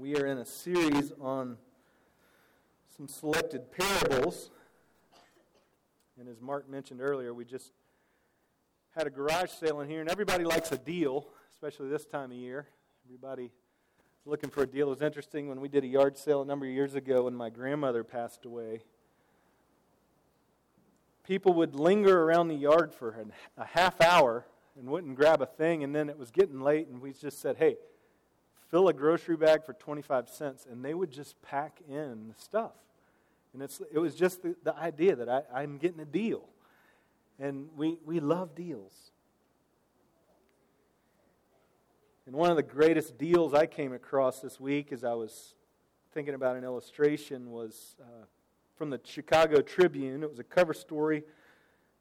We are in a series on some selected parables. And as Mark mentioned earlier, we just had a garage sale in here, and everybody likes a deal, especially this time of year. Everybody is looking for a deal. It was interesting when we did a yard sale a number of years ago when my grandmother passed away. People would linger around the yard for a half hour and wouldn't grab a thing, and then it was getting late, and we just said, hey, fill a grocery bag for 25 cents, and they would just pack in the stuff. And it's, it was just the, the idea that I, I'm getting a deal. And we, we love deals. And one of the greatest deals I came across this week as I was thinking about an illustration was uh, from the Chicago Tribune. It was a cover story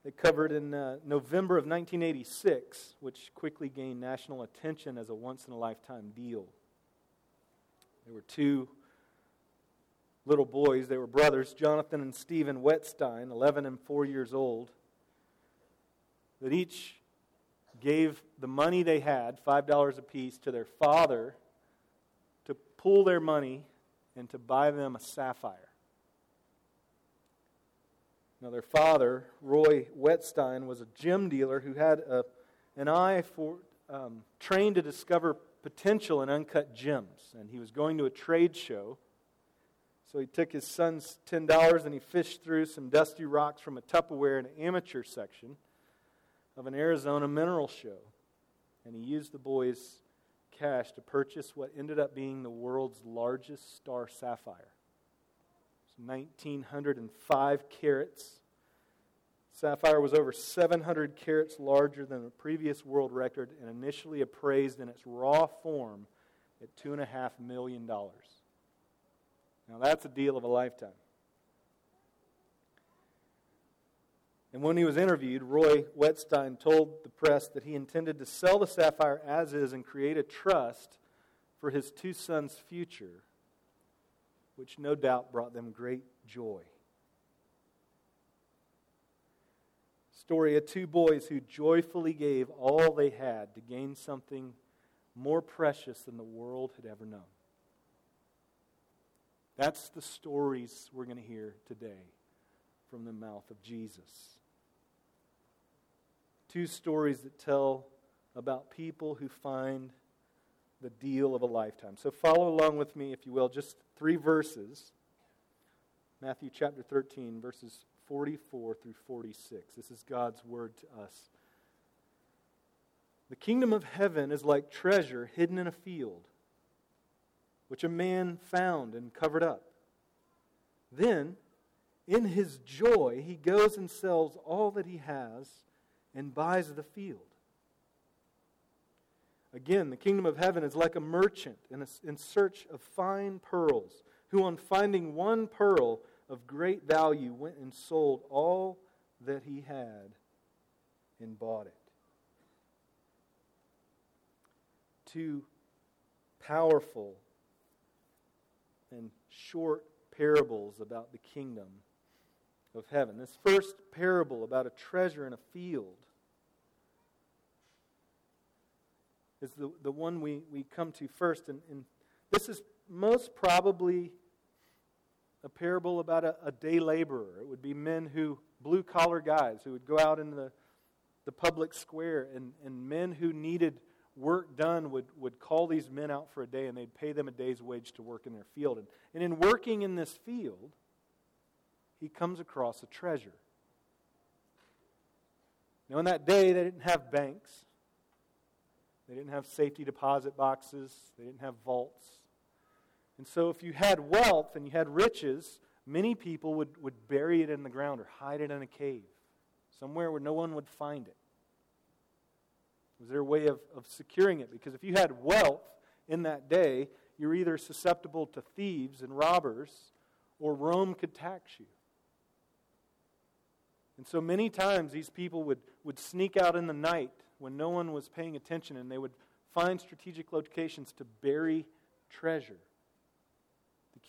they covered in uh, November of 1986, which quickly gained national attention as a once in a lifetime deal. There were two little boys. They were brothers, Jonathan and Stephen Whetstine, 11 and 4 years old, that each gave the money they had, $5 apiece, to their father to pool their money and to buy them a sapphire. Now, their father, Roy Whetstine, was a gem dealer who had a, an eye for, um, trained to discover potential in uncut gems. And he was going to a trade show. So he took his son's $10 and he fished through some dusty rocks from a Tupperware in an amateur section of an Arizona mineral show. And he used the boy's cash to purchase what ended up being the world's largest star sapphire. It's 1,905 carats. Sapphire was over 700 carats larger than the previous world record and initially appraised in its raw form at $2.5 million. Now, that's a deal of a lifetime. And when he was interviewed, Roy Whetstine told the press that he intended to sell the sapphire as is and create a trust for his two sons' future, which no doubt brought them great joy. Story of two boys who joyfully gave all they had to gain something more precious than the world had ever known. That's the stories we're going to hear today from the mouth of Jesus. Two stories that tell about people who find the deal of a lifetime. So follow along with me, if you will, just three verses. Matthew chapter 13, verses 44 through 46. This is God's word to us. The kingdom of heaven is like treasure hidden in a field, which a man found and covered up. Then, in his joy, he goes and sells all that he has and buys the field. Again, the kingdom of heaven is like a merchant in, a, in search of fine pearls, who, on finding one pearl, of great value went and sold all that he had and bought it. Two powerful and short parables about the kingdom of heaven. This first parable about a treasure in a field is the, the one we, we come to first. And, and this is most probably a parable about a, a day laborer. It would be men who, blue collar guys, who would go out in the, the public square, and, and men who needed work done would, would call these men out for a day and they'd pay them a day's wage to work in their field. And, and in working in this field, he comes across a treasure. Now, in that day, they didn't have banks, they didn't have safety deposit boxes, they didn't have vaults. And so, if you had wealth and you had riches, many people would, would bury it in the ground or hide it in a cave, somewhere where no one would find it. Was there a way of, of securing it? Because if you had wealth in that day, you're either susceptible to thieves and robbers, or Rome could tax you. And so many times these people would, would sneak out in the night when no one was paying attention and they would find strategic locations to bury treasure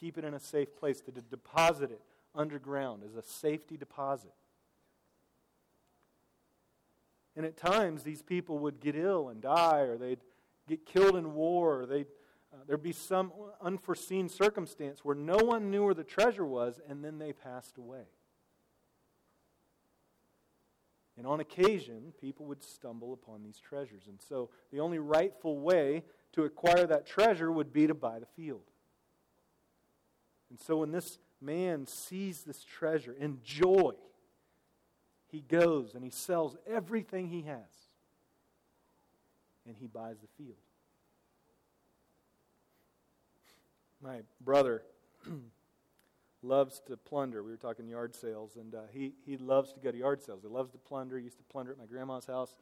keep it in a safe place, to deposit it underground as a safety deposit. And at times, these people would get ill and die, or they'd get killed in war, or they'd uh, there'd be some unforeseen circumstance where no one knew where the treasure was, and then they passed away. And on occasion, people would stumble upon these treasures. And so the only rightful way to acquire that treasure would be to buy the field. And so when this man sees this treasure in joy, he goes and he sells everything he has and he buys the field. My brother loves to plunder. We were talking yard sales, and uh, he, he loves to go to yard sales. He loves to plunder. He used to plunder at my grandma's house.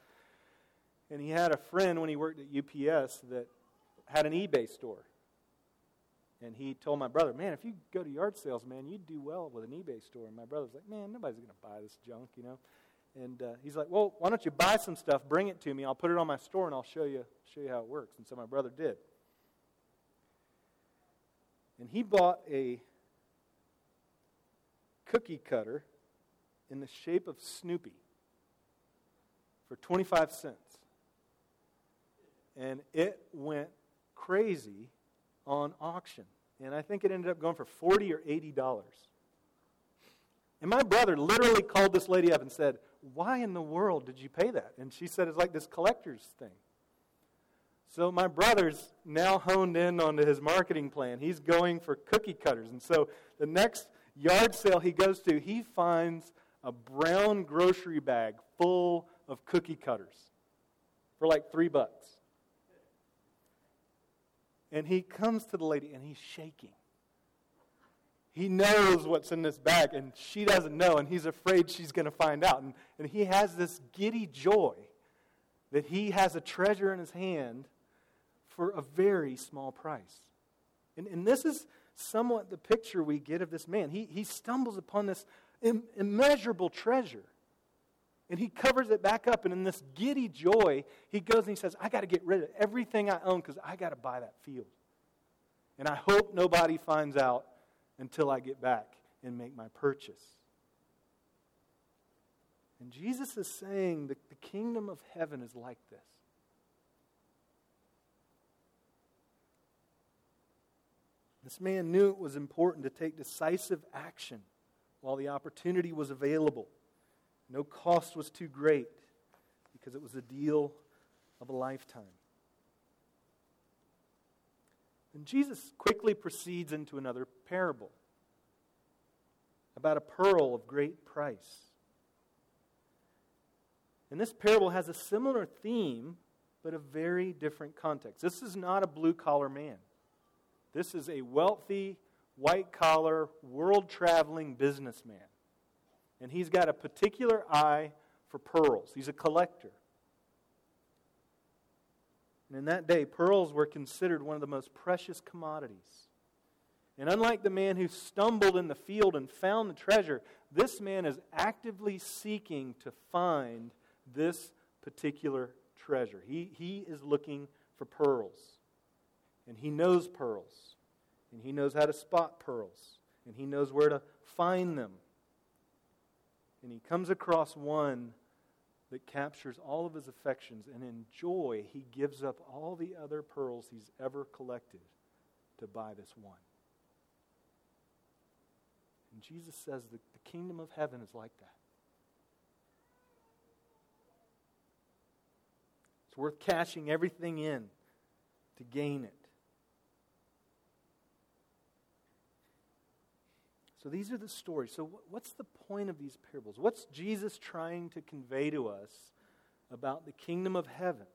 And he had a friend when he worked at UPS that had an eBay store. And he told my brother, Man, if you go to yard sales, man, you'd do well with an eBay store. And my brother's like, Man, nobody's going to buy this junk, you know. And uh, he's like, Well, why don't you buy some stuff, bring it to me, I'll put it on my store, and I'll show you, show you how it works. And so my brother did. And he bought a cookie cutter in the shape of Snoopy for 25 cents. And it went crazy on auction. And I think it ended up going for 40 or 80 dollars. And my brother literally called this lady up and said, Why in the world did you pay that? And she said, It's like this collector's thing. So my brother's now honed in onto his marketing plan. He's going for cookie cutters. And so the next yard sale he goes to, he finds a brown grocery bag full of cookie cutters for like three bucks. And he comes to the lady and he's shaking. He knows what's in this bag and she doesn't know, and he's afraid she's going to find out. And, and he has this giddy joy that he has a treasure in his hand for a very small price. And, and this is somewhat the picture we get of this man. He, he stumbles upon this Im- immeasurable treasure. And he covers it back up, and in this giddy joy, he goes and he says, I got to get rid of everything I own because I got to buy that field. And I hope nobody finds out until I get back and make my purchase. And Jesus is saying that the kingdom of heaven is like this. This man knew it was important to take decisive action while the opportunity was available. No cost was too great because it was a deal of a lifetime. And Jesus quickly proceeds into another parable about a pearl of great price. And this parable has a similar theme, but a very different context. This is not a blue collar man. This is a wealthy, white collar, world traveling businessman. And he's got a particular eye for pearls. He's a collector. And in that day, pearls were considered one of the most precious commodities. And unlike the man who stumbled in the field and found the treasure, this man is actively seeking to find this particular treasure. He, he is looking for pearls and he knows pearls, and he knows how to spot pearls, and he knows where to find them. And he comes across one that captures all of his affections, and in joy, he gives up all the other pearls he's ever collected to buy this one. And Jesus says that the kingdom of heaven is like that. It's worth cashing everything in to gain it. So these are the stories. So, what's the point of these parables? What's Jesus trying to convey to us about the kingdom of heaven?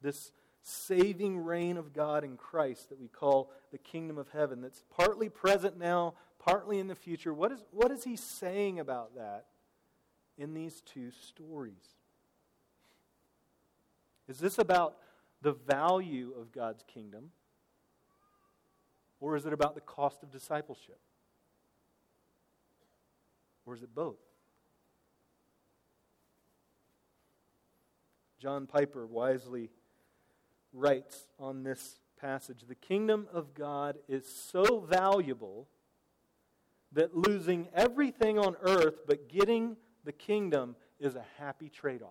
This saving reign of God in Christ that we call the kingdom of heaven, that's partly present now, partly in the future. What is, what is he saying about that in these two stories? Is this about the value of God's kingdom? Or is it about the cost of discipleship? Or is it both? John Piper wisely writes on this passage The kingdom of God is so valuable that losing everything on earth but getting the kingdom is a happy trade off.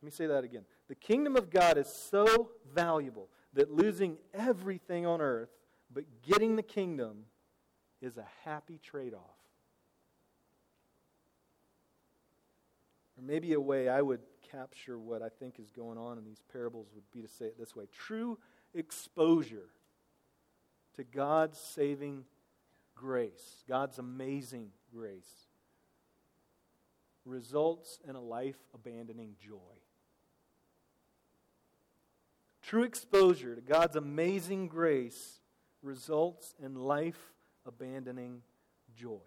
Let me say that again. The kingdom of God is so valuable that losing everything on earth but getting the kingdom is a happy trade off. Or maybe a way I would capture what I think is going on in these parables would be to say it this way true exposure to God's saving grace, God's amazing grace, results in a life abandoning joy. True exposure to God's amazing grace results in life abandoning joy.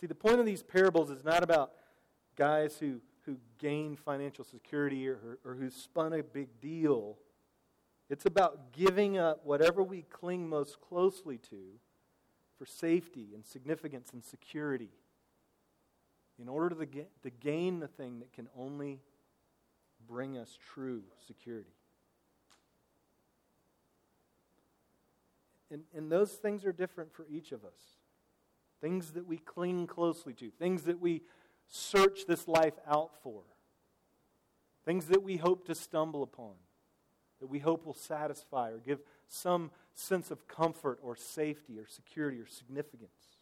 See, the point of these parables is not about guys who, who gain financial security or, or who spun a big deal. It's about giving up whatever we cling most closely to for safety and significance and security in order to, get, to gain the thing that can only bring us true security. And, and those things are different for each of us. Things that we cling closely to, things that we search this life out for, things that we hope to stumble upon, that we hope will satisfy or give some sense of comfort or safety or security or significance.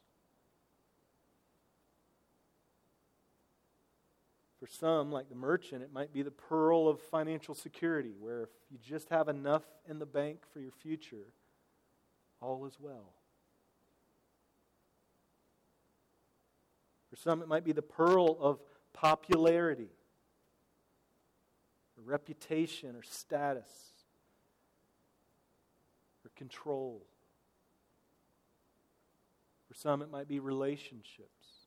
For some, like the merchant, it might be the pearl of financial security, where if you just have enough in the bank for your future, all is well. For some, it might be the pearl of popularity, or reputation, or status, or control. For some, it might be relationships.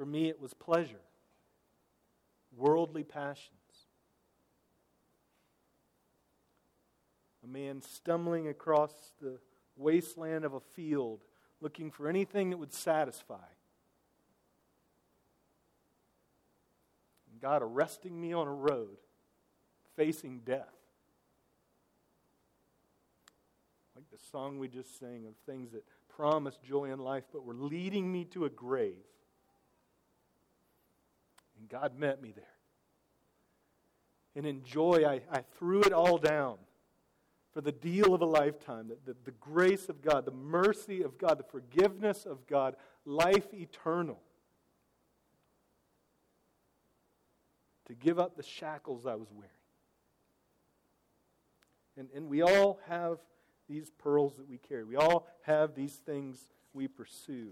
For me, it was pleasure, worldly passions. A man stumbling across the wasteland of a field looking for anything that would satisfy. God arresting me on a road facing death. Like the song we just sang of things that promise joy in life but were leading me to a grave. And God met me there. And in joy, I, I threw it all down for the deal of a lifetime, the, the, the, grace of God, the mercy of God, the forgiveness of God, life eternal. To give up the shackles I was wearing. And, and we all have these pearls that we carry. We all have these things we pursue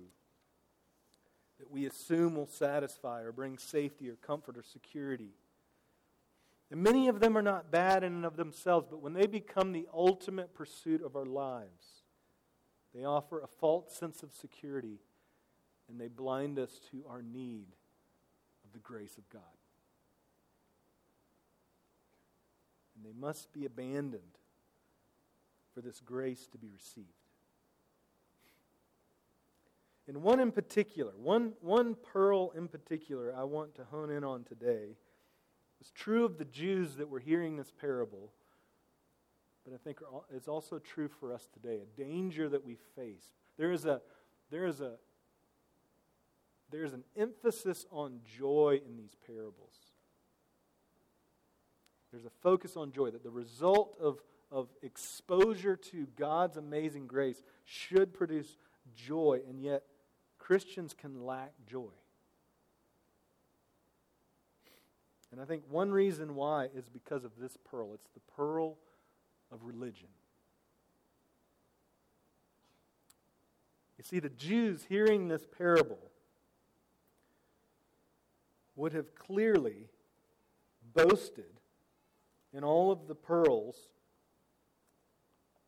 that we assume will satisfy or bring safety or comfort or security. And many of them are not bad in and of themselves, but when they become the ultimate pursuit of our lives, they offer a false sense of security and they blind us to our need of the grace of God. And they must be abandoned for this grace to be received. And one in particular, one, one pearl in particular, I want to hone in on today it's true of the Jews that were hearing this parable, but I think it's also true for us today. A danger that we face. There is a there is a there is an emphasis on joy in these parables. There's a focus on joy that the result of, of exposure to God's amazing grace should produce joy, and yet Christians can lack joy. And I think one reason why is because of this pearl. It's the pearl of religion. You see, the Jews hearing this parable would have clearly boasted in all of the pearls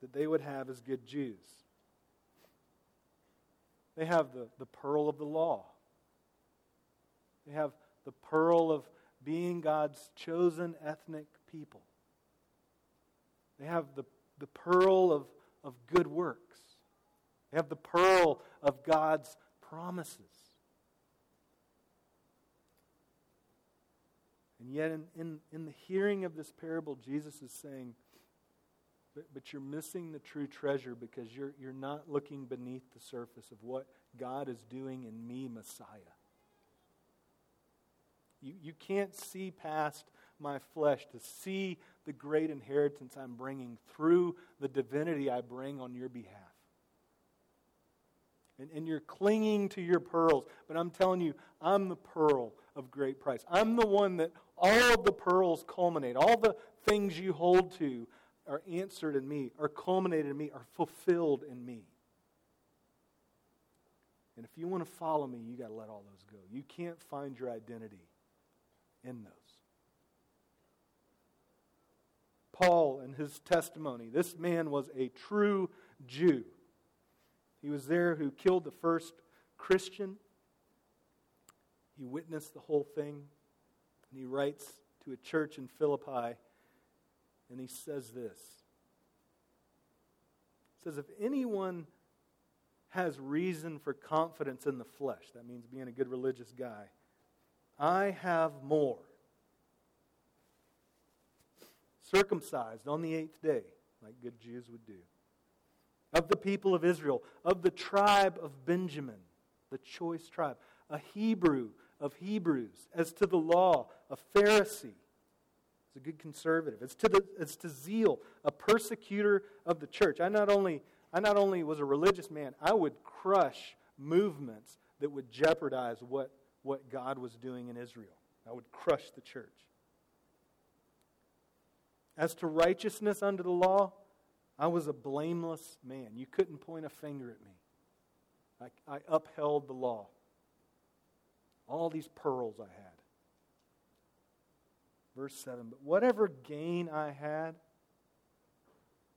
that they would have as good Jews. They have the, the pearl of the law. They have the pearl of being God's chosen ethnic people. They have the, the pearl of, of good works, they have the pearl of God's promises. And yet, in, in, in the hearing of this parable, Jesus is saying, But, but you're missing the true treasure because you're, you're not looking beneath the surface of what God is doing in me, Messiah. You, you can't see past my flesh to see the great inheritance I'm bringing through the divinity I bring on your behalf. And, and you're clinging to your pearls, but I'm telling you, I'm the pearl of great price. I'm the one that all the pearls culminate. All the things you hold to are answered in me, are culminated in me, are fulfilled in me. And if you want to follow me, you got to let all those go. You can't find your identity in those. Paul and his testimony. This man was a true Jew. He was there who killed the first Christian. He witnessed the whole thing. And he writes to a church in Philippi, and he says this. He says, If anyone has reason for confidence in the flesh, that means being a good religious guy, I have more. Circumcised on the eighth day, like good Jews would do. Of the people of Israel, of the tribe of Benjamin, the choice tribe, a Hebrew of Hebrews, as to the law, a Pharisee. It's a good conservative. It's to, the, it's to zeal, a persecutor of the church. I not, only, I not only was a religious man, I would crush movements that would jeopardize what what God was doing in Israel. I would crush the church. As to righteousness under the law, I was a blameless man. You couldn't point a finger at me. I, I upheld the law. All these pearls I had. Verse 7 But whatever gain I had,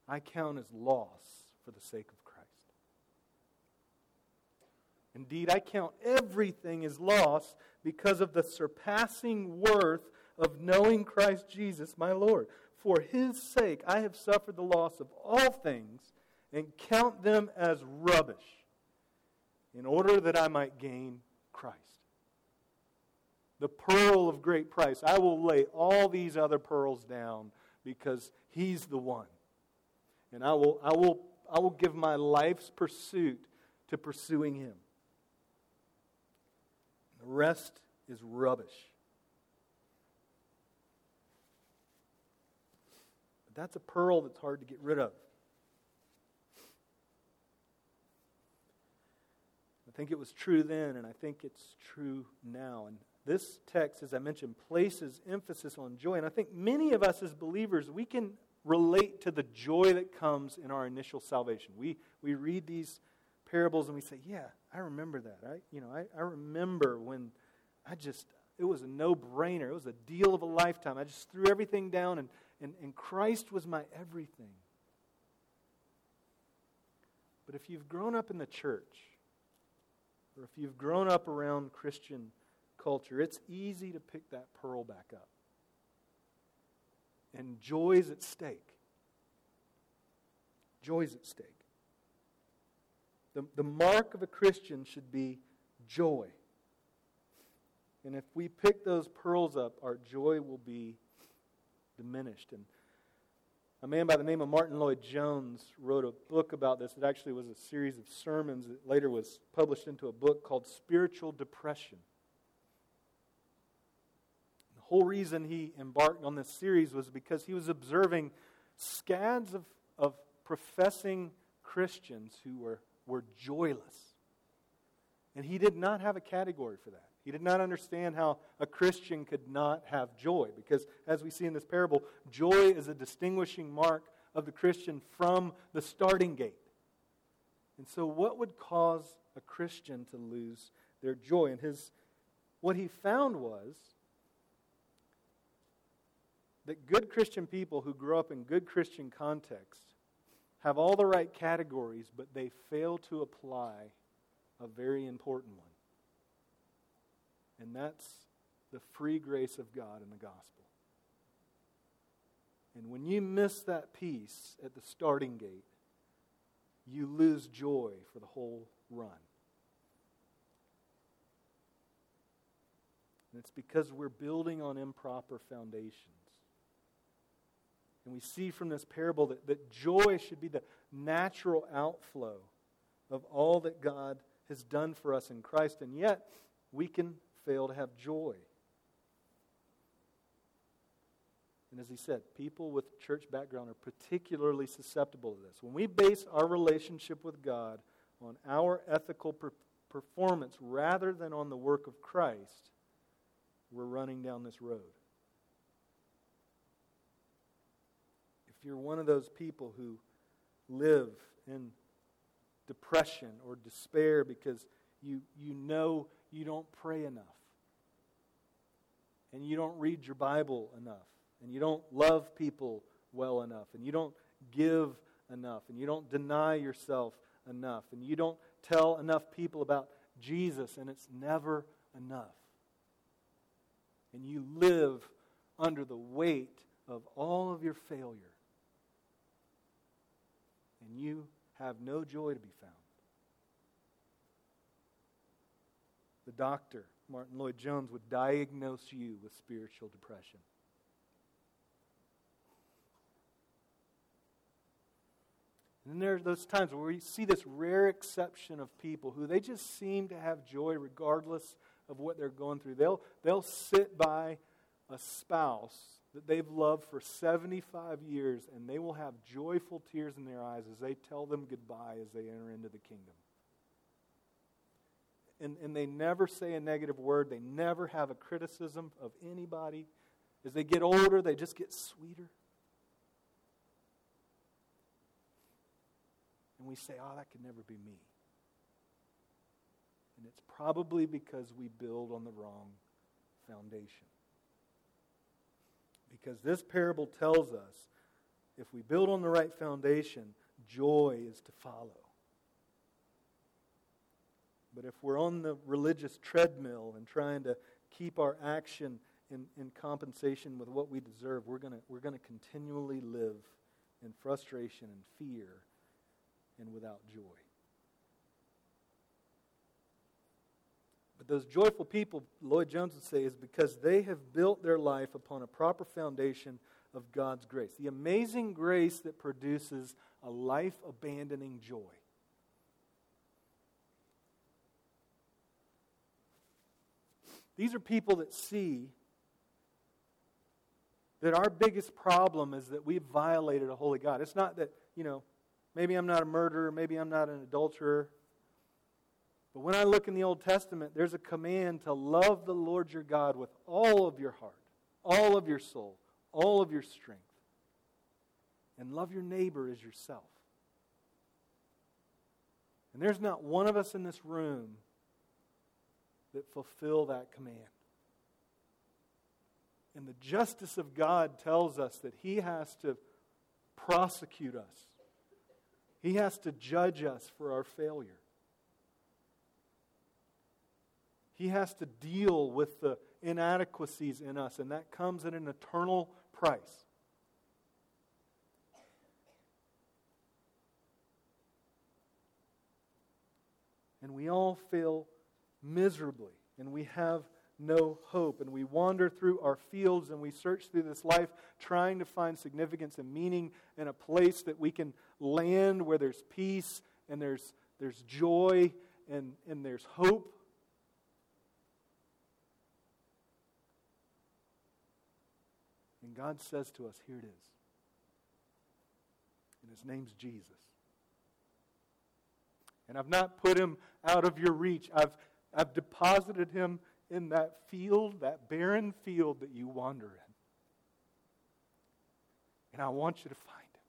I count as loss for the sake of Christ. Indeed, I count everything as loss because of the surpassing worth of knowing Christ Jesus, my Lord. For his sake, I have suffered the loss of all things and count them as rubbish in order that I might gain Christ. The pearl of great price. I will lay all these other pearls down because he's the one. And I will, I will, I will give my life's pursuit to pursuing him. The rest is rubbish. But that's a pearl that's hard to get rid of. I think it was true then, and I think it's true now. And this text, as I mentioned, places emphasis on joy. And I think many of us as believers, we can relate to the joy that comes in our initial salvation. We, we read these parables and we say, Yeah, I remember that. I, you know, I, I remember when I just, it was a no brainer. It was a deal of a lifetime. I just threw everything down, and, and, and Christ was my everything. But if you've grown up in the church, or if you've grown up around Christian culture, it's easy to pick that pearl back up. And joy's at stake. Joy's at stake. The, the mark of a Christian should be joy. And if we pick those pearls up, our joy will be diminished. And a man by the name of Martyn Lloyd-Jones wrote a book about this. It actually was a series of sermons that later was published into a book called Spiritual Depression. Whole reason he embarked on this series was because he was observing scads of, of professing Christians who were were joyless. And he did not have a category for that. He did not understand how a Christian could not have joy, because as we see in this parable, joy is a distinguishing mark of the Christian from the starting gate. And so, what would cause a Christian to lose their joy? And his, what he found was that good Christian people who grow up in good Christian contexts have all the right categories, but they fail to apply a very important one. And that's the free grace of God in the gospel. And when you miss that piece at the starting gate, you lose joy for the whole run. And it's because we're building on improper foundations. And we see from this parable that, that joy should be the natural outflow of all that God has done for us in Christ. And yet, we can fail to have joy. And as he said, people with church background are particularly susceptible to this. When we base our relationship with God on our ethical per- performance rather than on the work of Christ, we're running down this road. If you're one of those people who live in depression or despair because you, you know you don't pray enough, and you don't read your Bible enough, and you don't love people well enough, and you don't give enough, and you don't deny yourself enough, and you don't tell enough people about Jesus, and it's never enough. And you live under the weight of all of your failure, and you have no joy to be found. The doctor, Martyn Lloyd-Jones, would diagnose you with spiritual depression. And then there are those times where we see this rare exception of people who they just seem to have joy regardless of what they're going through. They'll, they'll sit by a spouse that they've loved for 75 years and they will have joyful tears in their eyes as they tell them goodbye as they enter into the kingdom. And, and they never say a negative word, they never have a criticism of anybody. As they get older, they just get sweeter. and we say, oh, that could never be me. And it's probably because we build on the wrong foundation. Because this parable tells us if we build on the right foundation, joy is to follow. But if we're on the religious treadmill and trying to keep our action in, in compensation with what we deserve, we're going we're going to continually live in frustration and fear and without joy. But those joyful people, Lloyd-Jones would say, is because they have built their life upon a proper foundation of God's grace. The amazing grace that produces a life abandoning joy. These are people that see that our biggest problem is that we've violated a holy God. It's not that, you know, Maybe I'm not a murderer. Maybe I'm not an adulterer. But when I look in the Old Testament, there's a command to love the Lord your God with all of your heart, all of your soul, all of your strength. And love your neighbor as yourself. And there's not one of us in this room that fulfill that command. And the justice of God tells us that He has to prosecute us he has to judge us for our failure. He has to deal with the inadequacies in us, and that comes at an eternal price. And we all fail miserably, and we have no hope. And we wander through our fields and we search through this life trying to find significance and meaning in a place that we can land where there's peace and there's, there's joy and, and there's hope. And God says to us, Here it is. And his name's Jesus. And I've not put him out of your reach. I've, I've deposited him in that field, that barren field that you wander in. And I want you to find him.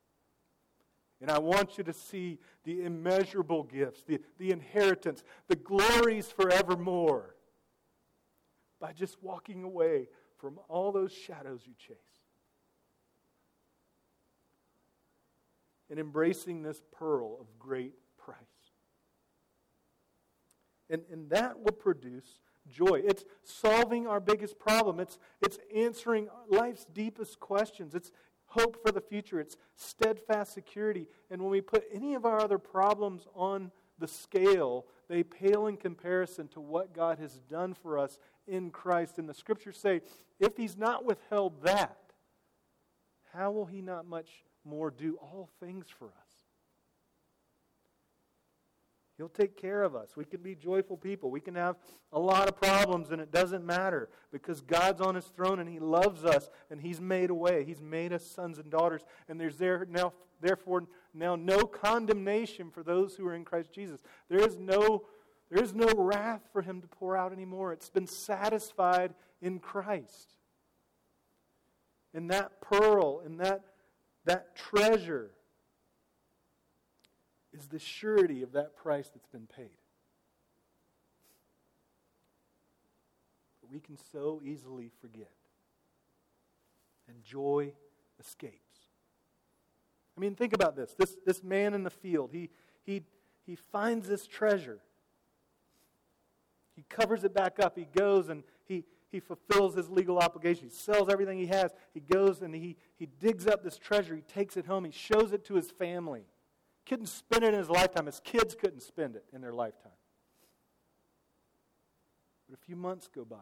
And I want you to see the immeasurable gifts, the, the inheritance, the glories forevermore by just walking away from all those shadows you chase. And embracing this pearl of great price. And, and that will produce joy. It's solving our biggest problem. It's, it's answering life's deepest questions. It's hope for the future. It's steadfast security. And when we put any of our other problems on the scale, they pale in comparison to what God has done for us in Christ. And the scriptures say, if He's not withheld that, how will he not much more do all things for us? He'll take care of us. We can be joyful people. We can have a lot of problems, and it doesn't matter because God's on His throne and He loves us and He's made a way. He's made us sons and daughters, and there's there now, therefore, now no condemnation for those who are in Christ Jesus. There is no, there is no wrath for Him to pour out anymore. It's been satisfied in Christ. And that pearl and that, that treasure is the surety of that price that's been paid. But we can so easily forget. And joy escapes. I mean, think about this. This, this man in the field, he, he, he finds this treasure. He covers it back up. He goes and he, he fulfills his legal obligation. He sells everything he has. He goes and he, he digs up this treasure. He takes it home. He shows it to his family. Couldn't spend it in his lifetime. His kids couldn't spend it in their lifetime. But a few months go by.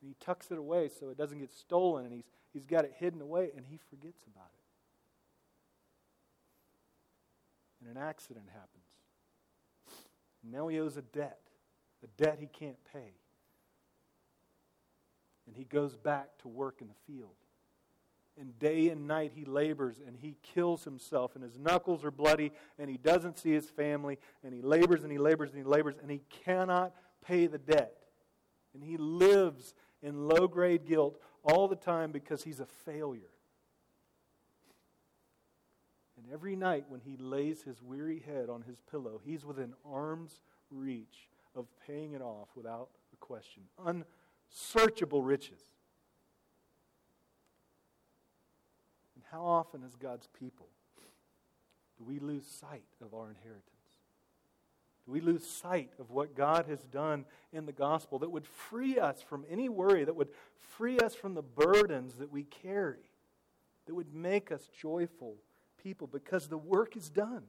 And he tucks it away so it doesn't get stolen, and he's, he's got it hidden away, and he forgets about it. And an accident happens. Now he owes a debt, a debt he can't pay. And he goes back to work in the field. And day and night he labors and he kills himself and his knuckles are bloody and he doesn't see his family and he labors and he labors and he labors and he cannot pay the debt. And he lives in low grade guilt all the time because he's a failure. And every night when he lays his weary head on his pillow he's within arm's reach of paying it off without a question unsearchable riches And How often, as God's people, do we lose sight of our inheritance? Do we lose sight of what God has done in the gospel that would free us from any worry, that would free us from the burdens that we carry, that would make us joyful people because the work is done?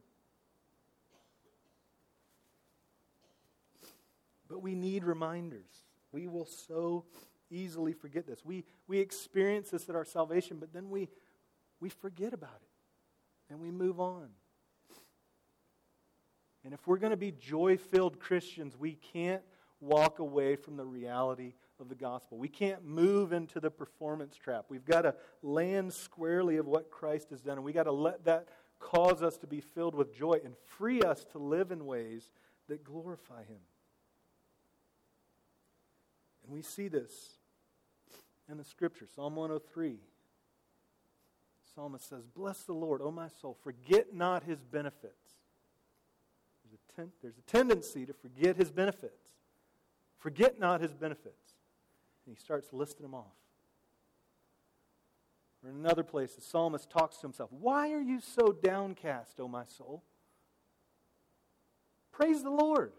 But we need reminders. We will so easily forget this. We, we experience this at our salvation, but then we, we forget about it and we move on. And if we're going to be joy filled Christians, we can't walk away from the reality of the gospel. We can't move into the performance trap. We've got to land squarely of what Christ has done, and we've got to let that cause us to be filled with joy and free us to live in ways that glorify Him. And we see this in the scripture Psalm 103 psalmist says, Bless the Lord, O my soul, forget not his benefits. There's a, ten- there's a tendency to forget his benefits. Forget not his benefits. And he starts listing them off. Or in another place, the psalmist talks to himself Why are you so downcast, O my soul? Praise the Lord.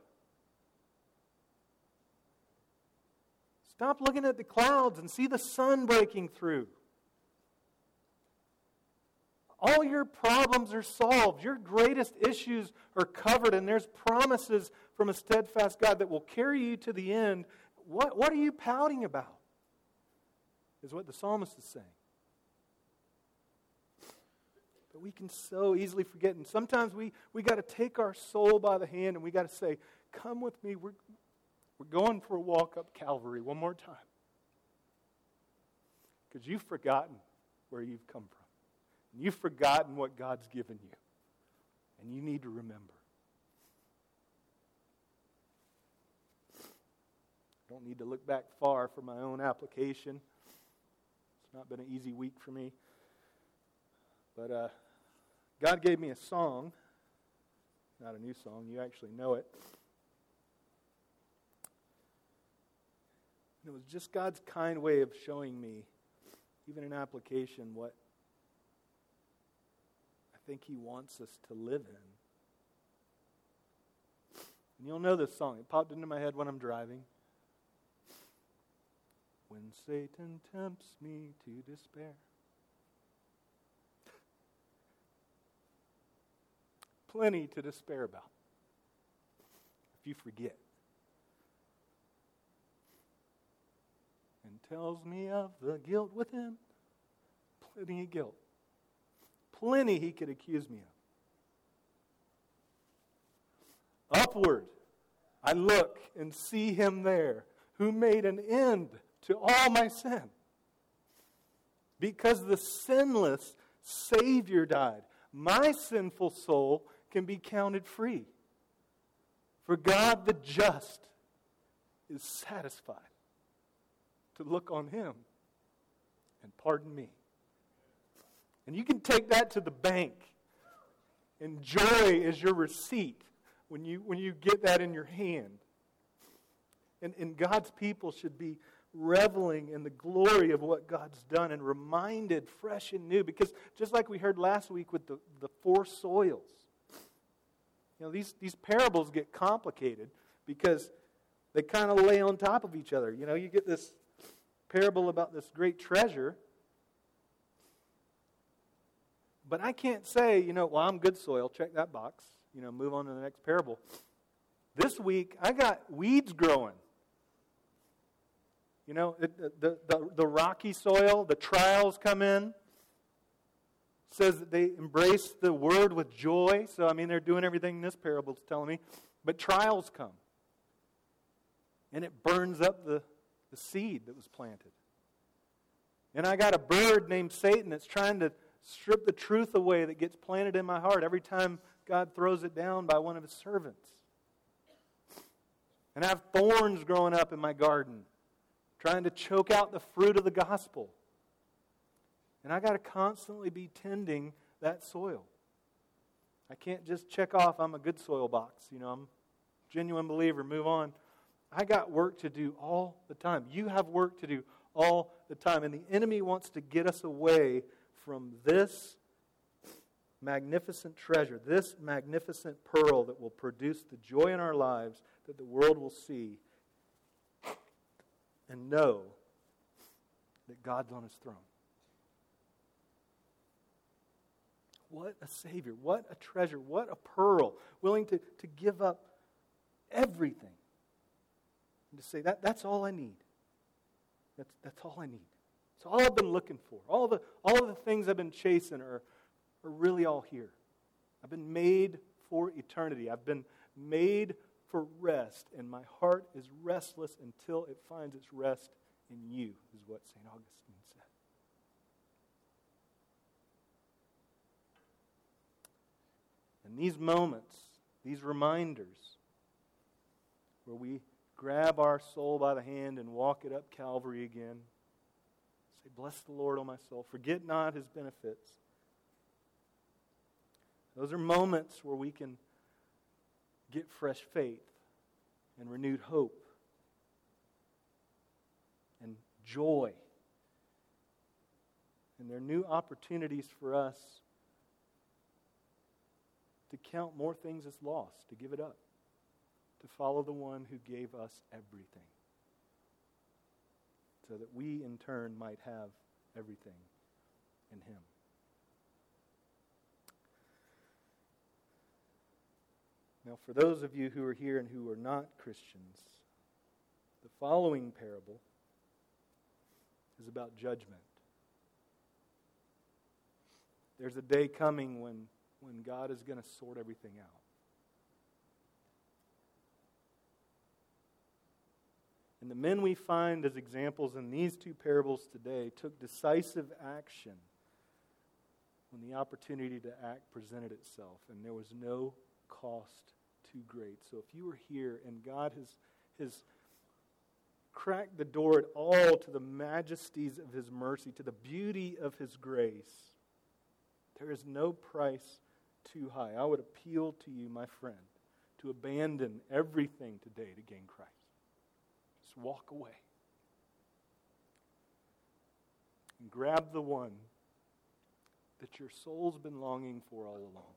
Stop looking at the clouds and see the sun breaking through. All your problems are solved. Your greatest issues are covered, and there's promises from a steadfast God that will carry you to the end. What, what are you pouting about? Is what the psalmist is saying. But we can so easily forget. And sometimes we, we got to take our soul by the hand and we got to say, Come with me. We're, we're going for a walk up Calvary one more time. Because you've forgotten where you've come from. And you've forgotten what God's given you. And you need to remember. I don't need to look back far for my own application. It's not been an easy week for me. But uh, God gave me a song. Not a new song, you actually know it. And it was just God's kind way of showing me, even in application, what I think He wants us to live in. And you'll know this song. It popped into my head when I'm driving. When Satan tempts me to despair. Plenty to despair about if you forget. Tells me of the guilt within plenty of guilt. Plenty he could accuse me of. Upward, I look and see him there who made an end to all my sin. Because the sinless Savior died, my sinful soul can be counted free. For God the just is satisfied to look on him and pardon me. And you can take that to the bank. And joy is your receipt when you, when you get that in your hand. And, and God's people should be reveling in the glory of what God's done and reminded fresh and new. Because just like we heard last week with the, the four soils, you know, these, these parables get complicated because they kind of lay on top of each other. You know, you get this parable about this great treasure. But I can't say, you know, well, I'm good soil, check that box, you know, move on to the next parable. This week, I got weeds growing. You know, the, the, the, the rocky soil, the trials come in. Says that they embrace the word with joy. So, I mean, they're doing everything this parable is telling me. But trials come. And it burns up the, the seed that was planted. And I got a bird named Satan that's trying to strip the truth away that gets planted in my heart every time God throws it down by one of his servants. And I have thorns growing up in my garden trying to choke out the fruit of the gospel. And I got to constantly be tending that soil. I can't just check off I'm a good soil box, you know, I'm a genuine believer, move on. I got work to do all the time. You have work to do all the time. And the enemy wants to get us away from this magnificent treasure, this magnificent pearl that will produce the joy in our lives that the world will see and know that God's on his throne. What a Savior. What a treasure. What a pearl. Willing to, to give up everything and to say, that, that's all I need. That's, that's all I need. It's all I've been looking for. All the, all of the things I've been chasing are, are really all here. I've been made for eternity. I've been made for rest, and my heart is restless until it finds its rest in you, is what St. Augustine said. And these moments, these reminders, where we grab our soul by the hand and walk it up Calvary again, say, Bless the Lord, O my soul. Forget not his benefits. Those are moments where we can get fresh faith and renewed hope and joy. And there are new opportunities for us to count more things as lost, to give it up, to follow the one who gave us everything, so that we in turn might have everything in Him. Now, for those of you who are here and who are not Christians, the following parable is about judgment. There's a day coming when, when God is going to sort everything out. And the men we find as examples in these two parables today took decisive action when the opportunity to act presented itself, and there was no cost too great. So if you are here and God has, has cracked the door at all to the majesties of His mercy, to the beauty of His grace, there is no price too high. I would appeal to you, my friend, to abandon everything today to gain Christ. Walk away. And grab the one that your soul's been longing for all along.